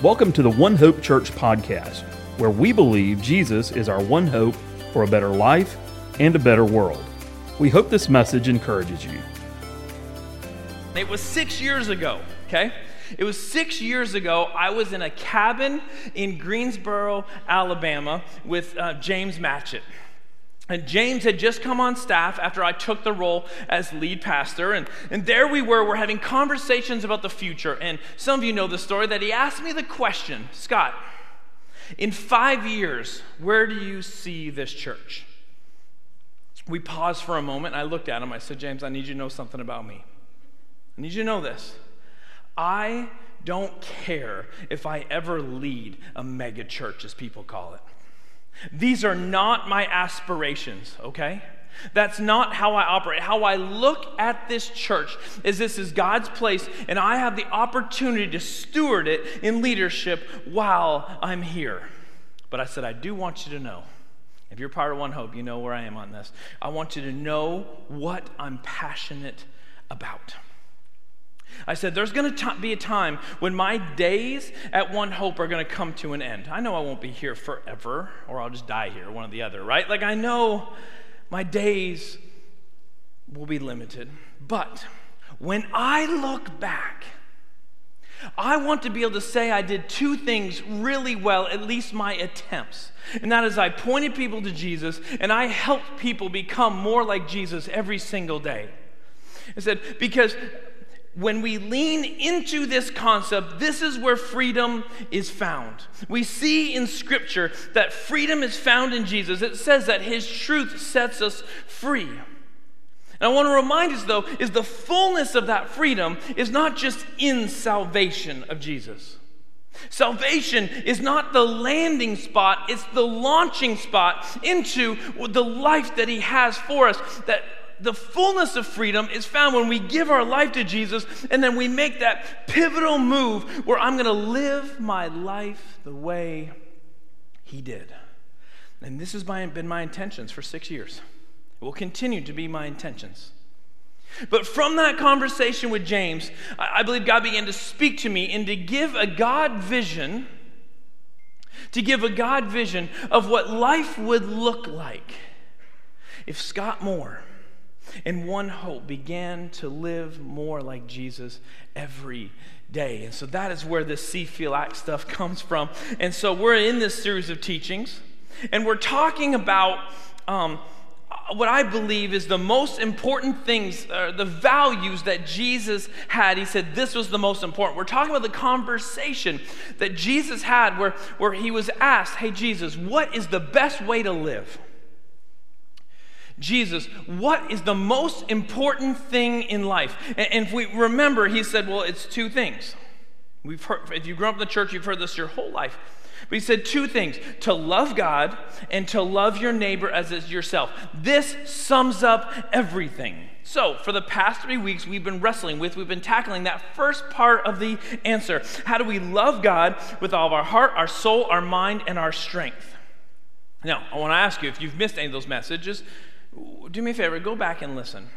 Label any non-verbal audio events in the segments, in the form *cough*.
Welcome to the One Hope Church podcast, where we believe Jesus is our one hope for a better life and a better world. We hope this message encourages you. It was six years ago, okay? It was six years ago. I was in a cabin in Greensboro, Alabama, with uh, James Matchett. And James had just come on staff after I took the role as lead pastor. And, and there we were, we're having conversations about the future. And some of you know the story that he asked me the question Scott, in five years, where do you see this church? We paused for a moment. I looked at him. I said, James, I need you to know something about me. I need you to know this. I don't care if I ever lead a mega church, as people call it. These are not my aspirations, okay? That's not how I operate. How I look at this church is this is God's place, and I have the opportunity to steward it in leadership while I'm here. But I said, I do want you to know. If you're part of One Hope, you know where I am on this. I want you to know what I'm passionate about. I said, There's going to be a time when my days at One Hope are going to come to an end. I know I won't be here forever, or I'll just die here, one or the other, right? Like, I know my days will be limited. But when I look back, I want to be able to say I did two things really well, at least my attempts. And that is, I pointed people to Jesus and I helped people become more like Jesus every single day. I said, because when we lean into this concept, this is where freedom is found. We see in Scripture that freedom is found in Jesus. It says that His truth sets us free. And I want to remind us, though, is the fullness of that freedom is not just in salvation of Jesus. Salvation is not the landing spot, it's the launching spot into the life that He has for us. That the fullness of freedom is found when we give our life to Jesus and then we make that pivotal move where I'm going to live my life the way He did. And this has been my intentions for six years. It will continue to be my intentions. But from that conversation with James, I believe God began to speak to me and to give a God vision, to give a God vision of what life would look like if Scott Moore and One Hope began to live more like Jesus every day. And so that is where this see, feel, act stuff comes from. And so we're in this series of teachings, and we're talking about. Um, what I believe is the most important things, uh, the values that Jesus had. He said this was the most important. We're talking about the conversation that Jesus had where, where he was asked, Hey, Jesus, what is the best way to live? Jesus, what is the most important thing in life? And, if we remember, he said, well, it's two things. We've heard, if you grew up in the church, you've heard this your whole life. But he said two things to love God and to love your neighbor as is yourself. This sums up everything. So, for the past three weeks, we've been wrestling with, we've been tackling that first part of the answer. How do we love God with all of our heart, our soul, our mind, and our strength? Now, I want to ask you if you've missed any of those messages, do me a favor, go back and listen.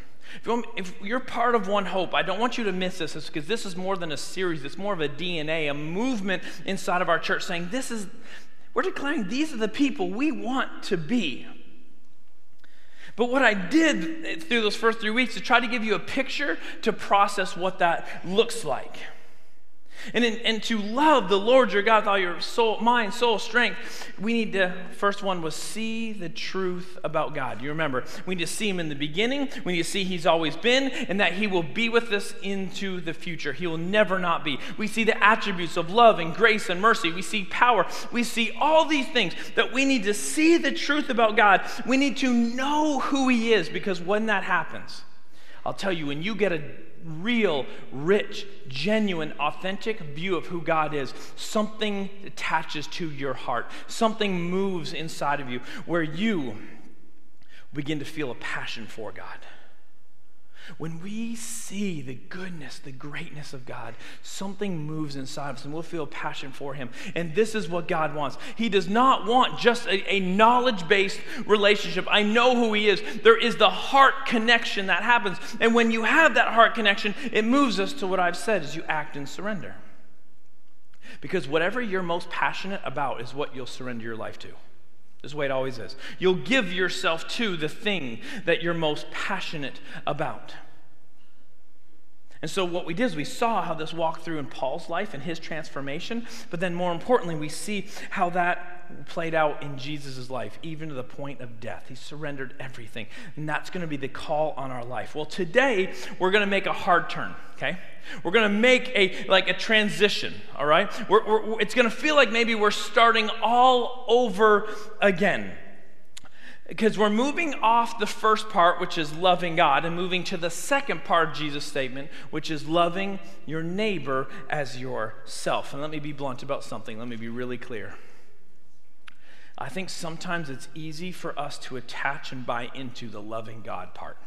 If, you you're part of One Hope, I don't want you to miss this because this is more than a series. It's more of a DNA, a movement inside of our church saying, This is, we're declaring these are the people we want to be. But what I did through those first three weeks is try to give you a picture to process what that looks like. And, in, and to love the Lord your God with all your soul, mind, soul, strength, we need to, first one was see the truth about God. You remember, we need to see Him in the beginning, we need to see He's always been, and that He will be with us into the future. He will never not be. We see the attributes of love and grace and mercy. We see power. We see all these things that we need to see the truth about God. We need to know who He is because when that happens, I'll tell you, when you get a real, rich, genuine, authentic view of who God is, something attaches to your heart. Something moves inside of you where you begin to feel a passion for God. When we see the goodness, the greatness of God, something moves inside of us and we'll feel passion for Him. And this is what God wants. He does not want just a, a knowledge based relationship. I know who He is. There is the heart connection that happens. And when you have that heart connection, it moves us to what I've said is you act and surrender. Because whatever you're most passionate about is what you'll surrender your life to. This is the way it always is. You'll give yourself to the thing that you're most passionate about. And so, what we did is we saw how this walked through in Paul's life and his transformation, but then more importantly, we see how that played out in Jesus' life, even to the point of death. He surrendered everything. And that's going to be the call on our life. Well, today, we're going to make a hard turn, okay? We're going to make a like a transition, all right? We're, we're, it's going to feel like maybe we're starting all over again because we're moving off the first part, which is loving God, and moving to the second part of Jesus' statement, which is loving your neighbor as yourself. And let me be blunt about something, let me be really clear. I think sometimes it's easy for us to attach and buy into the loving God part.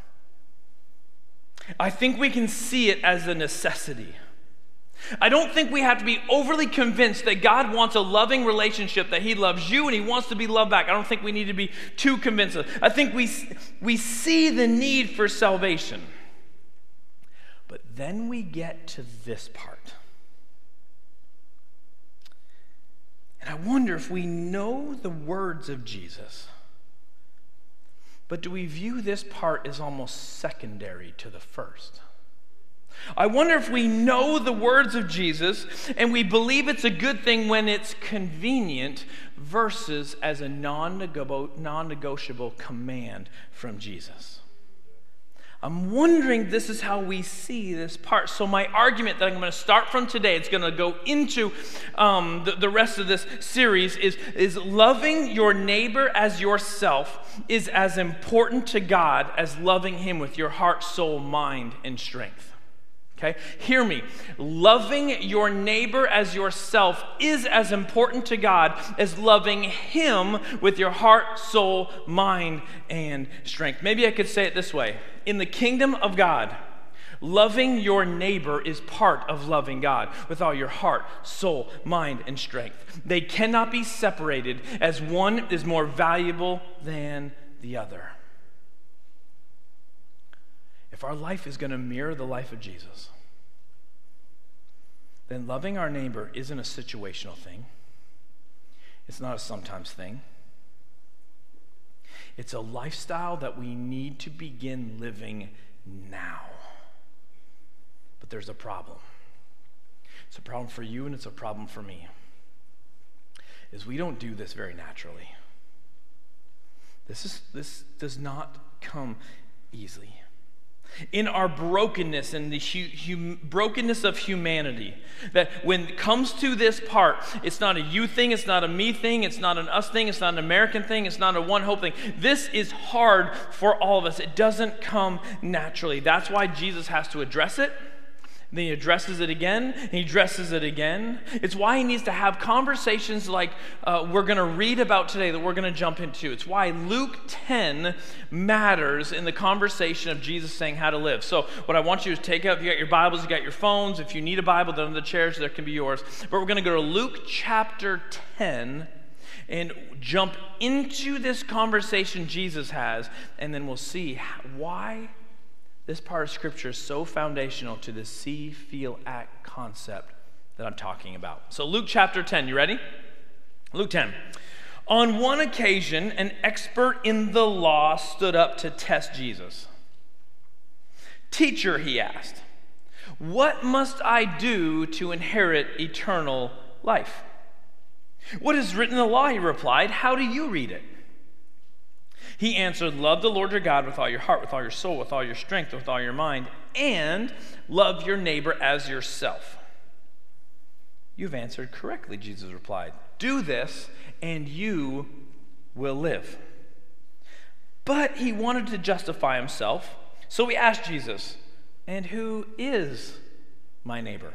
I think we can see it as a necessity. I don't think we have to be overly convinced that God wants a loving relationship, that He loves you and He wants to be loved back. I don't think we need to be too convinced. I think we, we see the need for salvation. But then we get to this part. I wonder if we know the words of Jesus, but do we view this part as almost secondary to the first? I wonder if we know the words of Jesus and we believe it's a good thing when it's convenient versus as a non negotiable command from Jesus. I'm wondering this is how we see this part. So, my argument that I'm going to start from today, it's going to go into um, the, the rest of this series, is, is loving your neighbor as yourself is as important to God as loving Him with your heart, soul, mind, and strength. Okay? Hear me. Loving your neighbor as yourself is as important to God as loving Him with your heart, soul, mind, and strength. Maybe I could say it this way In the kingdom of God, loving your neighbor is part of loving God with all your heart, soul, mind, and strength. They cannot be separated as one is more valuable than the other. If our life is going to mirror the life of Jesus, then loving our neighbor isn't a situational thing. It's not a sometimes thing. It's a lifestyle that we need to begin living now. But there's a problem. It's a problem for you and it's a problem for me. Is we don't do this very naturally. This is this does not come easily in our brokenness and the hu- brokenness of humanity. That when it comes to this part, it's not a you thing, it's not a me thing, it's not an us thing, it's not an American thing, it's not a one hope thing. This is hard for all of us. It doesn't come naturally. That's why Jesus has to address it. Then he addresses it again, and he addresses it again. It's why he needs to have conversations like uh, we're going to read about today that we're going to jump into. It's why Luke 10 matters in the conversation of Jesus saying how to live. So, what I want you to take up, you got your Bibles, you got your phones. If you need a Bible, under the chairs, there can be yours. But we're going to go to Luke chapter 10 and jump into this conversation Jesus has, and then we'll see why this part of Scripture is so foundational to the see, feel, act concept that I'm talking about. So, Luke chapter 10, you ready? Luke 10. On one occasion, an expert in the law stood up to test Jesus. Teacher, he asked, what must I do to inherit eternal life? What is written in the law? He replied. How do you read it? He answered, Love the Lord your God with all your heart, with all your soul, with all your strength, with all your mind, and love your neighbor as yourself. You've answered correctly, Jesus replied. Do this, and you will live. But he wanted to justify himself, so he asked Jesus, And who is my neighbor?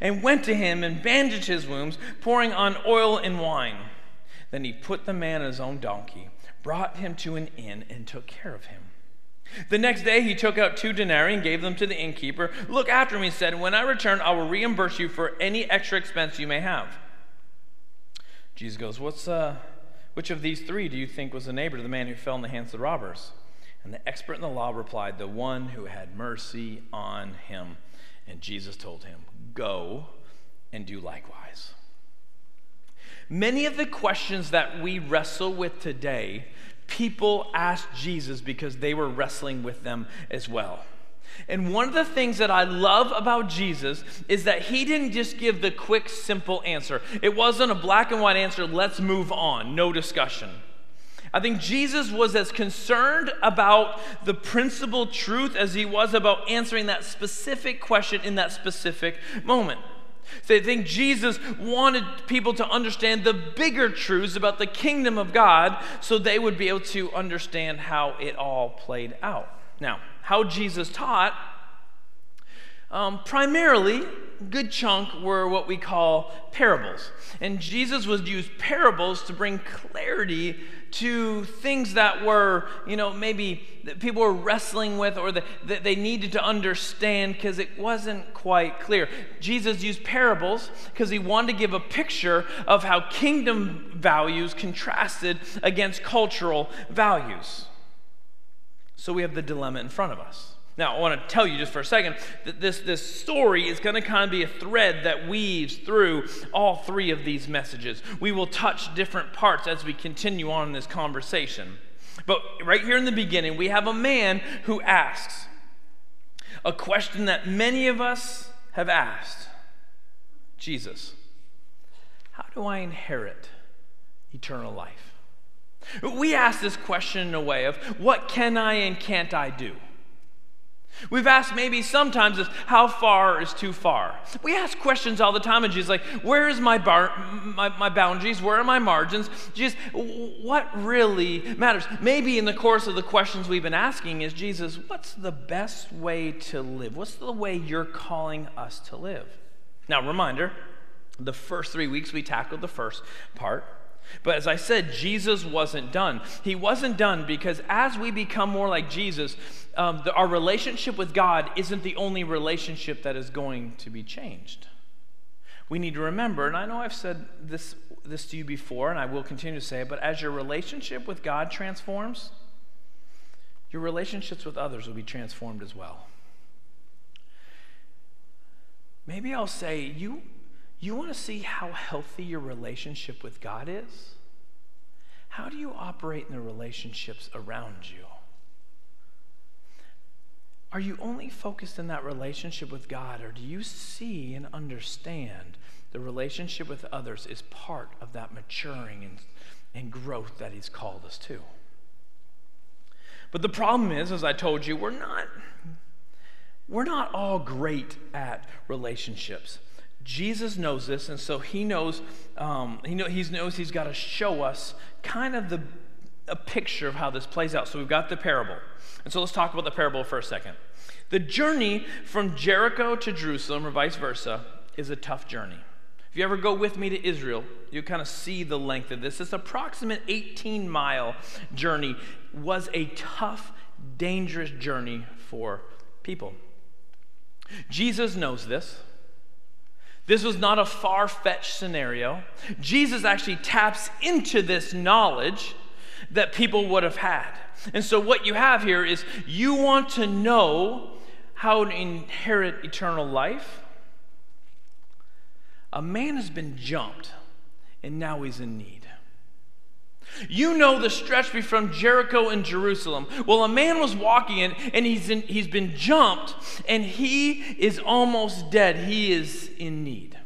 and went to him and bandaged his wounds, pouring on oil and wine. Then he put the man on his own donkey, brought him to an inn, and took care of him. The next day he took out two denarii and gave them to the innkeeper. Look after me, he said, when I return, I will reimburse you for any extra expense you may have. Jesus goes, What's uh which of these three do you think was a neighbor to the man who fell in the hands of the robbers? And the expert in the law replied, The one who had mercy on him. And Jesus told him, Go and do likewise. Many of the questions that we wrestle with today, people asked Jesus because they were wrestling with them as well. And one of the things that I love about Jesus is that he didn't just give the quick, simple answer. It wasn't a black and white answer, let's move on, no discussion. I think Jesus was as concerned about the principal truth as he was about answering that specific question in that specific moment. So I think Jesus wanted people to understand the bigger truths about the kingdom of God so they would be able to understand how it all played out. Now, how Jesus taught, um, primarily, good chunk were what we call parables. And Jesus would use parables to bring clarity to things that were, you know, maybe that people were wrestling with or that, that they needed to understand because it wasn't quite clear. Jesus used parables because he wanted to give a picture of how kingdom values contrasted against cultural values. So we have the dilemma in front of us. Now, I want to tell you just for a second that this, this story is going to kind of be a thread that weaves through all three of these messages. We will touch different parts as we continue on in this conversation. But right here in the beginning, we have a man who asks a question that many of us have asked Jesus, how do I inherit eternal life? We ask this question in a way of what can I and can't I do? We've asked maybe sometimes is how far is too far. We ask questions all the time, and Jesus like, where is my, bar, my, my boundaries? Where are my margins? Jesus, what really matters? Maybe in the course of the questions we've been asking is Jesus, what's the best way to live? What's the way you're calling us to live? Now, reminder, the first three weeks we tackled the first part. But as I said, Jesus wasn't done. He wasn't done because as we become more like Jesus, um, the, our relationship with God isn't the only relationship that is going to be changed. We need to remember, and I know I've said this, this to you before, and I will continue to say it, but as your relationship with God transforms, your relationships with others will be transformed as well. Maybe I'll say, you, you want to see how healthy your relationship with God is? How do you operate in the relationships around you? Are you only focused in that relationship with God, or do you see and understand the relationship with others is part of that maturing and, and growth that He's called us to? But the problem is, as I told you, we're not, we're not all great at relationships. Jesus knows this, and so he knows um, he, know, he knows he's got to show us kind of the a picture of how this plays out. So we've got the parable, and so let's talk about the parable for a second. The journey from Jericho to Jerusalem, or vice versa, is a tough journey. If you ever go with me to Israel, you kind of see the length of this. This approximate 18 mile journey was a tough, dangerous journey for people. Jesus knows this. This was not a far fetched scenario. Jesus actually taps into this knowledge that people would have had. And so, what you have here is you want to know how to inherit eternal life. A man has been jumped, and now he's in need. You know the stretch from Jericho and Jerusalem. Well, a man was walking in, and he's, in, he's been jumped, and he is almost dead. He is in need.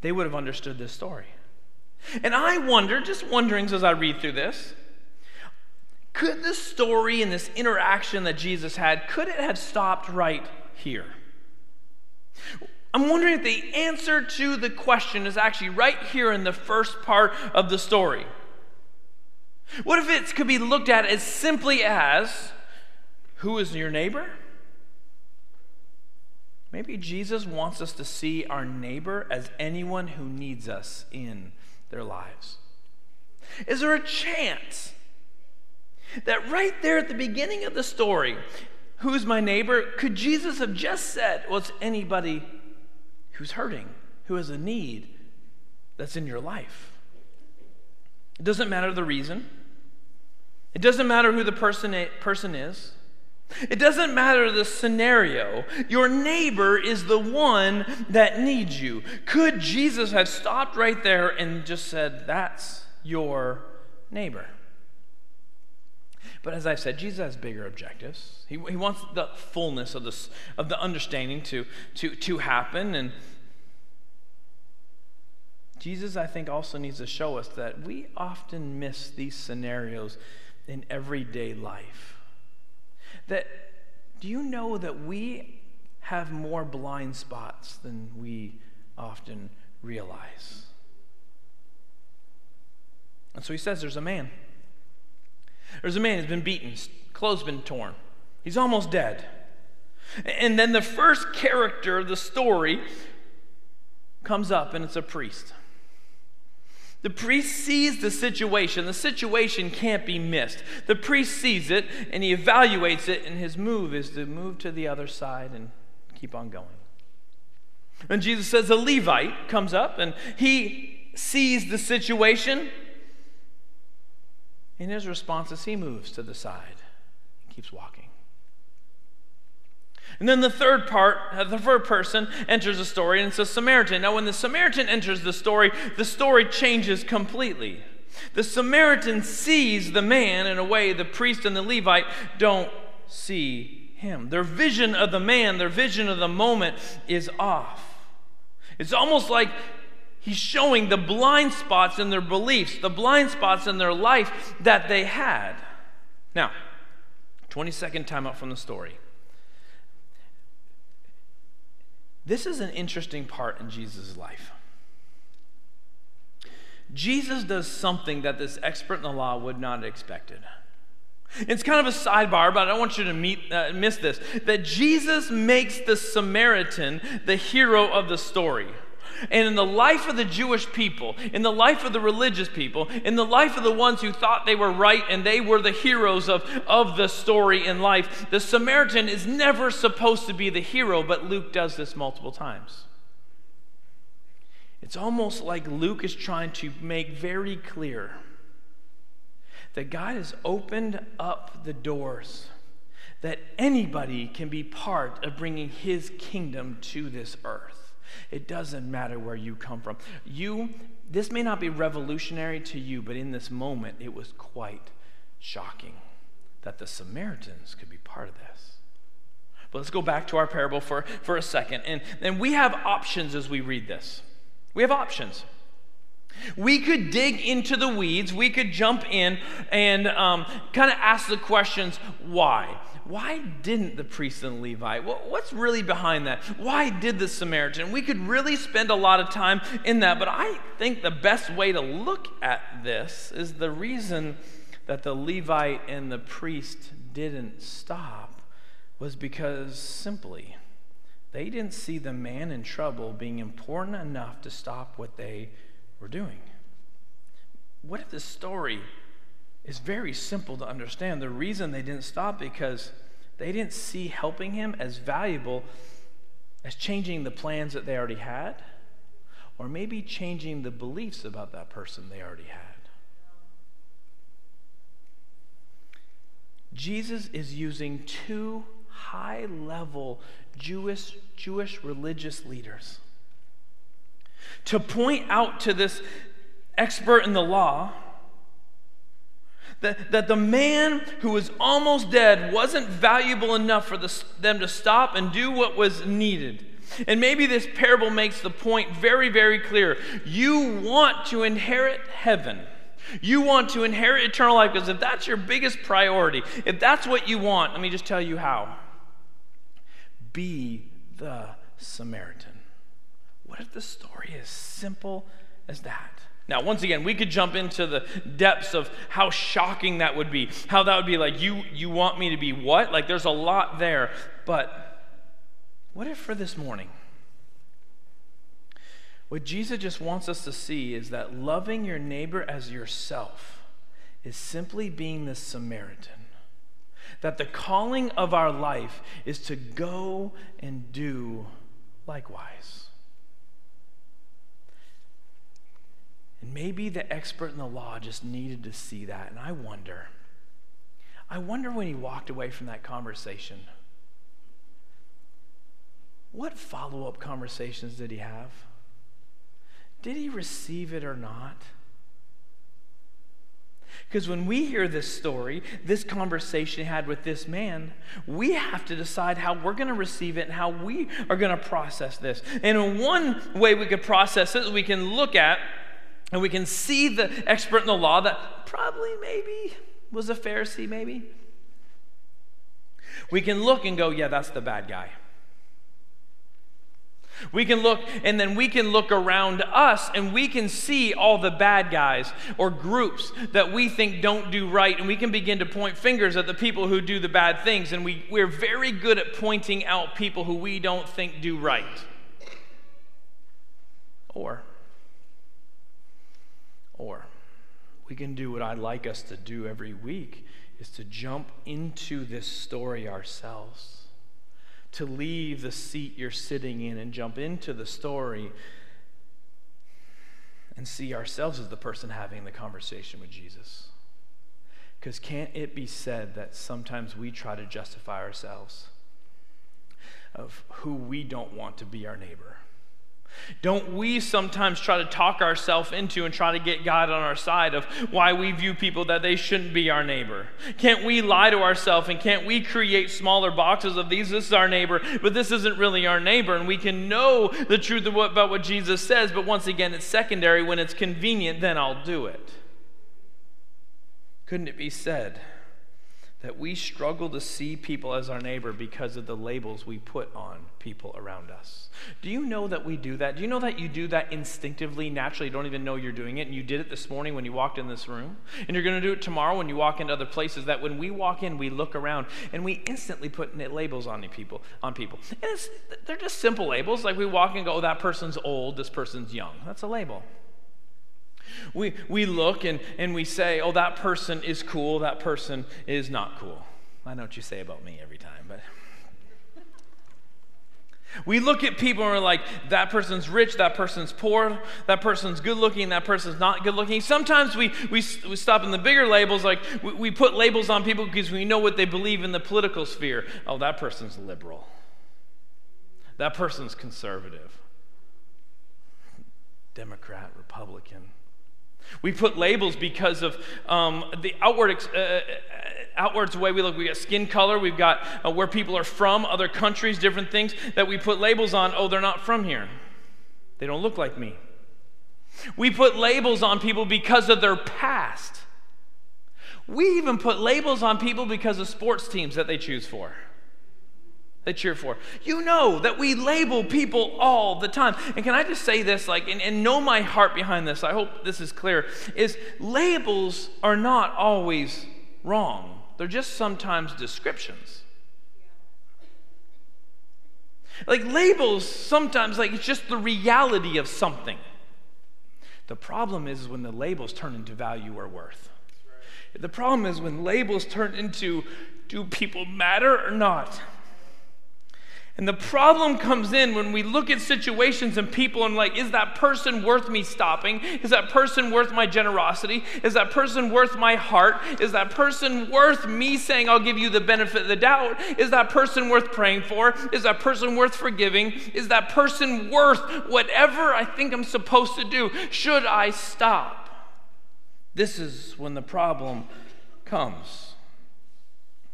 They would have understood this story. And I wonder, just wondering as I read through this, could this story and this interaction that Jesus had, could it have stopped right here? I'm wondering if the answer to the question is actually right here in the first part of the story. What if it could be looked at as simply as who is your neighbor? Maybe Jesus wants us to see our neighbor as anyone who needs us in their lives. Is there a chance that right there at the beginning of the story, who's my neighbor, could Jesus have just said, well, it's anybody who's hurting, who has a need that's in your life? It doesn't matter the reason. It doesn't matter who the person, person is. It doesn't matter the scenario. Your neighbor is the one that needs you. Could Jesus have stopped right there and just said, That's your neighbor? But as I said, Jesus has bigger objectives. He, he wants the fullness of, this, of the understanding to, to, to happen. And Jesus, I think, also needs to show us that we often miss these scenarios in everyday life. That do you know that we have more blind spots than we often realize? And so he says there's a man. There's a man who's been beaten, clothes been torn. He's almost dead. And then the first character of the story comes up, and it's a priest. The priest sees the situation. The situation can't be missed. The priest sees it and he evaluates it, and his move is to move to the other side and keep on going. And Jesus says a Levite comes up and he sees the situation. In his response is he moves to the side and keeps walking. And then the third part, uh, the third person enters the story, and it's a Samaritan. Now, when the Samaritan enters the story, the story changes completely. The Samaritan sees the man in a way the priest and the Levite don't see him. Their vision of the man, their vision of the moment is off. It's almost like he's showing the blind spots in their beliefs, the blind spots in their life that they had. Now, 20 second timeout from the story. This is an interesting part in Jesus' life. Jesus does something that this expert in the law would not have expected. It's kind of a sidebar, but I don't want you to meet, uh, miss this that Jesus makes the Samaritan the hero of the story. And in the life of the Jewish people, in the life of the religious people, in the life of the ones who thought they were right and they were the heroes of, of the story in life, the Samaritan is never supposed to be the hero, but Luke does this multiple times. It's almost like Luke is trying to make very clear that God has opened up the doors that anybody can be part of bringing his kingdom to this earth. It doesn't matter where you come from. You, this may not be revolutionary to you, but in this moment, it was quite shocking that the Samaritans could be part of this. But let's go back to our parable for, for a second. And, and we have options as we read this. We have options. We could dig into the weeds. We could jump in and um, kind of ask the questions why? Why didn't the priest and Levite? What's really behind that? Why did the Samaritan? We could really spend a lot of time in that, but I think the best way to look at this is the reason that the Levite and the priest didn't stop was because simply they didn't see the man in trouble being important enough to stop what they were doing. What if the story is very simple to understand. The reason they didn't stop because they didn't see helping him as valuable as changing the plans that they already had, or maybe changing the beliefs about that person they already had. Jesus is using two high level Jewish, Jewish religious leaders to point out to this expert in the law that, that the man who was almost dead wasn't valuable enough for the, them to stop and do what was needed. And maybe this parable makes the point very, very clear. You want to inherit heaven. You want to inherit eternal life because if that's your biggest priority, if that's what you want, let me just tell you how. Be the Samaritan. What if the story is simple as that? Now, once again, we could jump into the depths of how shocking that would be. How that would be like, you, you want me to be what? Like, there's a lot there. But What if for this morning, what Jesus just wants us to see is that loving your neighbor as yourself is simply being the Samaritan. That the calling of our life is to go and do likewise. And maybe the expert in the law just needed to see that. And I wonder, I wonder when he walked away from that conversation, what follow up conversations did he have? Did he receive it or not? Because when we hear this story, this conversation he had with this man, we have to decide how we're going to receive it and how we are going to process this. And one way we could process it, we can look at and we can see the expert in the law that probably, maybe, was a Pharisee, maybe. We can look and go, yeah, that's the bad guy. We can look, and then we can look around us and we can see all the bad guys or groups that we think don't do right, and we can begin to point fingers at the people who do the bad things. And we, we're very good at pointing out people who we don't think do right. Or, or, we can do what I'd like us to do every week is to jump into this story ourselves to leave the seat you're sitting in and jump into the story and see ourselves as the person having the conversation with Jesus. Because can't it be said that sometimes we try to justify ourselves of who we don't want to be our neighbor? Don't we sometimes try to talk ourselves into and try to get God on our side of why we view people that they shouldn't be our neighbor? Can't we lie to ourselves and can't we create smaller boxes of these? This is our neighbor, but this isn't really our neighbor. And we can know the truth about what Jesus says, but once again, it's secondary. When it's convenient, then I'll do it. Couldn't it be said? That we struggle to see people as our neighbor because of the labels we put on people around us. Do you know that we do that? Do you know that you do that instinctively, naturally? You don't even know you're doing it. And you did it this morning when you walked in this room. And you're going to do it tomorrow when you walk into other places. That when we walk in, we look around and we instantly put labels on people. On people. And they're just simple labels. Like we walk and go, oh, that person's old, this person's young. That's a label. We, we look and, and we say, oh, that person is cool, that person is not cool. I know what you say about me every time, but. *laughs* We look at people and we're like, that person's rich, that person's poor, that person's good looking, that person's not good looking. Sometimes we, we, we stop in the bigger labels, like we, we put labels on people because we know what they believe in the political sphere. Oh, that person's liberal, that person's conservative, Democrat, Republican. We put labels because of um, the outward, uh, uh, outwards way we look. We got skin color, we've got uh, where people are from, other countries, different things that we put labels on. Oh, they're not from here. They don't look like me. We put labels on people because of their past. We even put labels on people because of sports teams that they choose for they cheer for. You know that we label people all the time. And can I just say this, like, and, and know my heart behind this, I hope this is clear, is labels are not always wrong. They're just sometimes descriptions. Like labels, sometimes, like, it's just the reality of something. The problem is when the labels turn into value or worth. The problem is when labels turn into do people matter or not? And the problem comes in when we look at situations and people and like, is that person worth me stopping? Is that person worth my generosity? Is that person worth my heart? Is that person worth me saying, I'll give you the benefit of the doubt? Is that person worth praying for? Is that person worth forgiving? Is that person worth whatever I think I'm supposed to do? Should I stop? This is when the problem comes.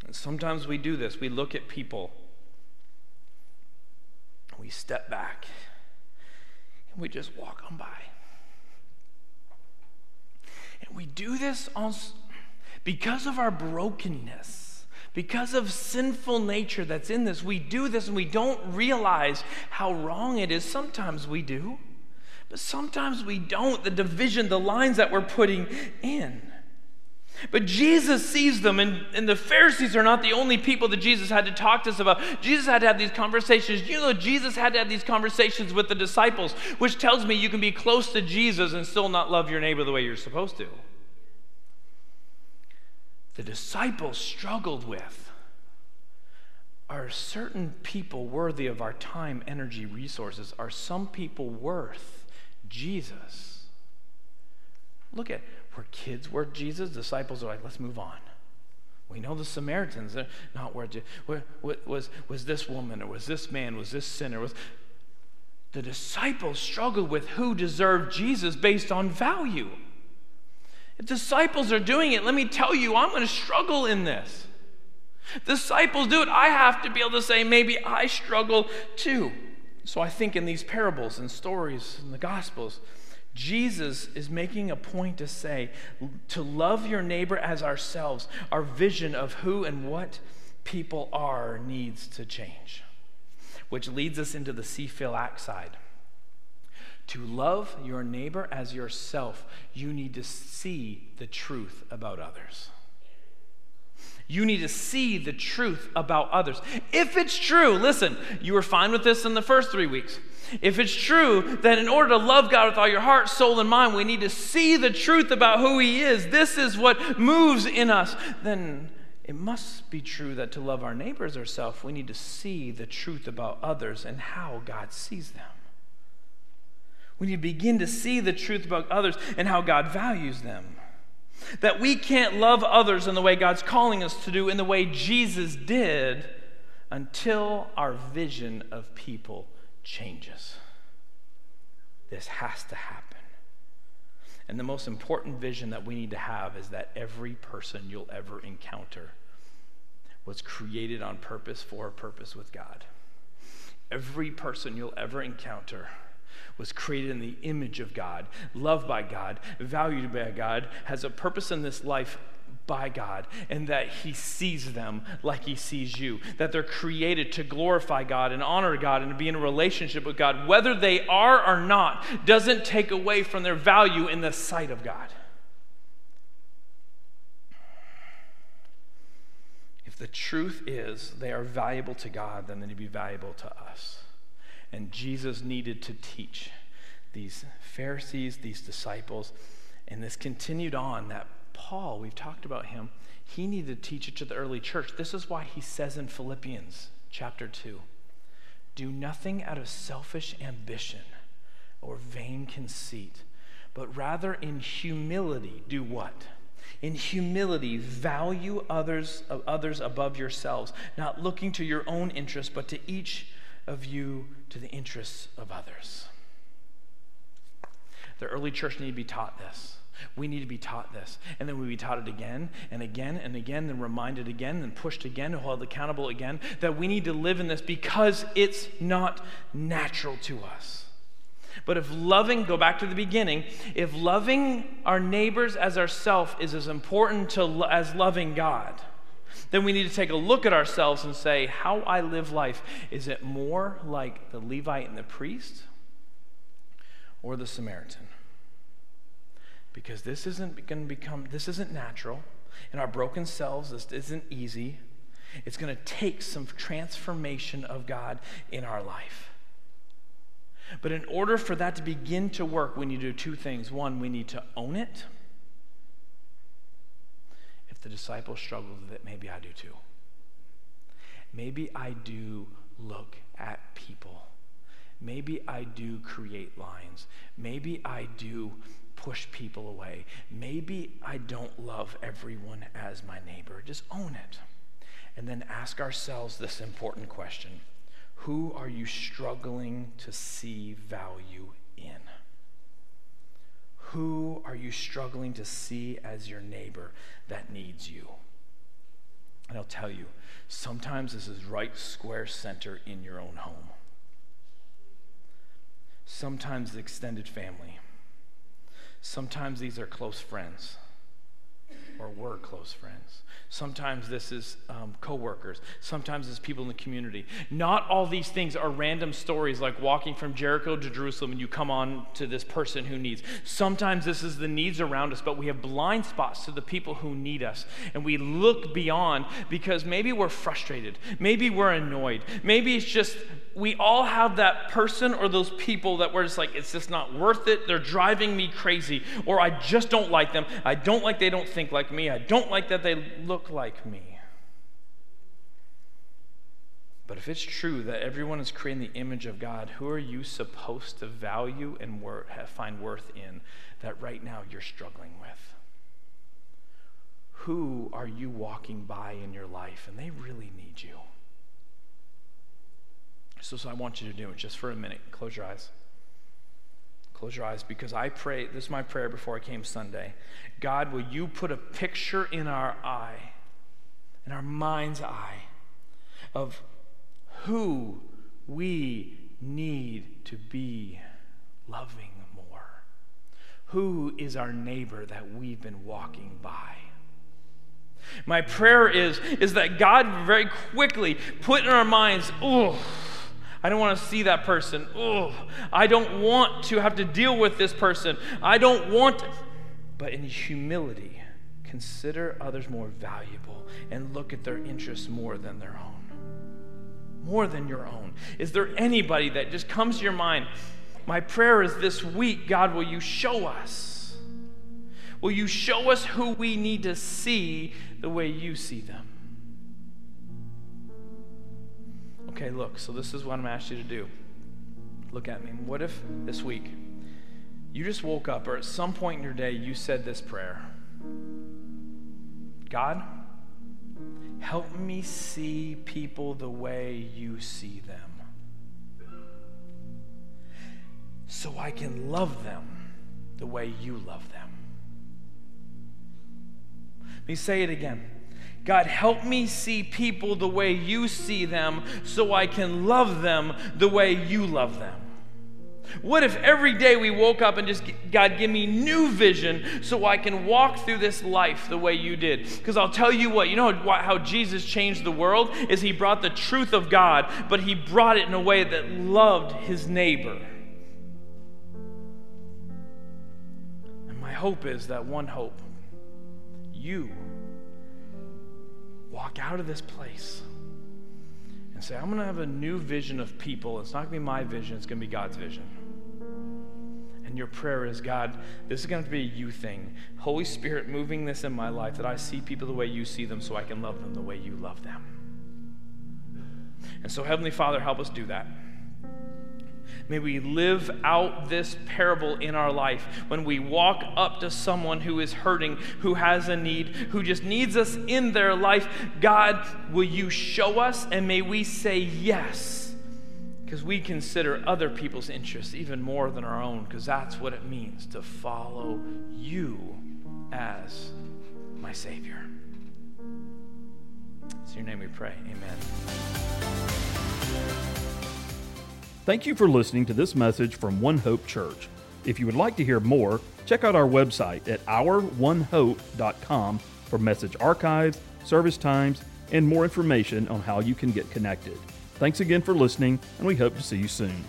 And sometimes we do this. We look at people we step back and we just walk on by. And we do this on, because of our brokenness, because of sinful nature that's in this. We do this and we don't realize how wrong it is. Sometimes we do, but sometimes we don't. The division, the lines that we're putting in. But Jesus sees them, and, and the Pharisees are not the only people that Jesus had to talk to us about. Jesus had to have these conversations. You know, Jesus had to have these conversations with the disciples, which tells me you can be close to Jesus and still not love your neighbor the way you're supposed to. The disciples struggled with are certain people worthy of our time, energy, resources? Are some people worth Jesus? Look at were kids worth Jesus? Disciples are like, let's move on. We know the Samaritans they're not worth it. Was, was this woman or was this man, was this sinner? Was, the disciples struggled with who deserved Jesus based on value. If disciples are doing it, let me tell you, I'm going to struggle in this. Disciples do it. I have to be able to say, maybe I struggle too. So I think in these parables and stories in the Gospels, Jesus is making a point to say to love your neighbor as ourselves, our vision of who and what people are needs to change. Which leads us into the act side. To love your neighbor as yourself, you need to see the truth about others. You need to see the truth about others. If it's true, listen, you were fine with this in the first three weeks. If it's true that in order to love God with all your heart, soul, and mind, we need to see the truth about who He is, this is what moves in us, then it must be true that to love our neighbors ourselves, we need to see the truth about others and how God sees them. We need to begin to see the truth about others and how God values them. That we can't love others in the way God's calling us to do, in the way Jesus did, until our vision of people changes. This has to happen. And the most important vision that we need to have is that every person you'll ever encounter was created on purpose for a purpose with God. Every person you'll ever encounter was created in the image of God, loved by God, valued by God, has a purpose in this life by God, and that He sees them like He sees you. That they're created to glorify God and honor God and to be in a relationship with God. Whether they are or not doesn't take away from their value in the sight of God. If the truth is they are valuable to God, then they need to be valuable to us. And Jesus needed to teach these Pharisees, these disciples, and this continued on that Paul, we've talked about him, he needed to teach it to the early church. This is why he says in Philippians chapter 2 do nothing out of selfish ambition or vain conceit, but rather in humility do what? In humility, value others, others above yourselves, not looking to your own interests, but to each of you to the interests of others. The early church needed to be taught this. We need to be taught this. And then we be taught it again and again and again, and reminded again and pushed again and held accountable again that we need to live in this because it's not natural to us. But if loving, go back to the beginning, if loving our neighbors as ourself is as important to, as loving God, then we need to take a look at ourselves and say, how I live life, is it more like the Levite and the priest or the Samaritan? Because this isn't going to become, this isn't natural. In our broken selves, this isn't easy. It's going to take some transformation of God in our life. But in order for that to begin to work, we need to do two things. One, we need to own it If the disciples struggled with it, maybe I do too. Maybe I do look at people. Maybe I do create lines. Maybe I do push people away. Maybe I don't love everyone as my neighbor. Just own it. And then ask ourselves this important question Who are you struggling to see value in? Who are you struggling to see as your neighbor that needs you? And I'll tell you, sometimes this is right square center in your own home. Sometimes the extended family. Sometimes these are close friends. Or were close friends. Sometimes this is um, coworkers. Sometimes it's people in the community. Not all these things are random stories like walking from Jericho to Jerusalem and you come on to this person who needs. Sometimes this is the needs around us, but we have blind spots to the people who need us. And we look beyond because maybe we're frustrated. Maybe we're annoyed. Maybe it's just we all have that person or those people that we're just like, it's just not worth it. They're driving me crazy. Or I just don't like them. I don't like they don't think like me. I don't like that they look like me. But if it's true that everyone is creating the image of God, who are you supposed to value and wor- find worth in that right now you're struggling with? Who are you walking by in your life and they really need you? So, so I want you to do it just for a minute. Close your eyes. Close your eyes because I pray, this is my prayer before I came Sunday. God, will you put a picture in our eye, in our mind's eye, of who we need to be loving more? Who is our neighbor that we've been walking by? My prayer is, is that God very quickly put in our minds, oh, I don't want to see that person. Oh, I don't want to have to deal with this person. I don't want. But in humility, consider others more valuable and look at their interests more than their own. More than your own. Is there anybody that just comes to your mind? My prayer is this week, God, will you show us? Will you show us who we need to see the way you see them? Okay, look, so this is what I'm going to ask you to do. Look at me. What if this week you just woke up, or at some point in your day, you said this prayer God, help me see people the way you see them, so I can love them the way you love them. Let me say it again. God, help me see people the way you see them so I can love them the way you love them. What if every day we woke up and just, God, give me new vision so I can walk through this life the way you did? Because I'll tell you what, you know how Jesus changed the world? Is he brought the truth of God, but he brought it in a way that loved his neighbor. And my hope is that one hope, you walk out of this place and say, I'm going to have a new vision of people. It's not going to be my vision, it's going to be God's vision. And your prayer is, God, this is going to be a you thing. Holy Spirit, moving this in my life that I see people the way you see them so I can love them the way you love them. And so, Heavenly Father, help us do that. May we live out this parable in our life when we walk up to someone who is hurting, who has a need, who just needs us in their life. God, will you show us? And may we say yes, because we consider other people's interests even more than our own, because that's what it means to follow you as my Savior. It's your name we pray. Amen. Thank you for listening to this message from One Hope Church. If you would like to hear more, check out our website at ouronehope.com for message archives, service times, and more information on how you can get connected. Thanks again for listening, and we hope to see you soon.